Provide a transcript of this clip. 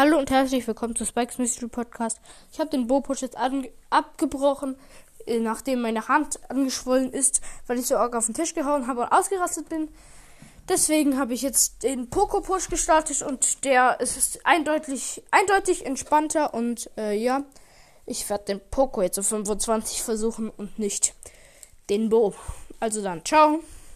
Hallo und herzlich willkommen zu Spikes Mystery Podcast. Ich habe den Bo-Push jetzt abgebrochen, äh, nachdem meine Hand angeschwollen ist, weil ich so arg auf den Tisch gehauen habe und ausgerastet bin. Deswegen habe ich jetzt den Poco-Push gestartet und der ist eindeutig, eindeutig entspannter und äh, ja, ich werde den Poco jetzt auf 25 versuchen und nicht den Bo. Also dann, ciao.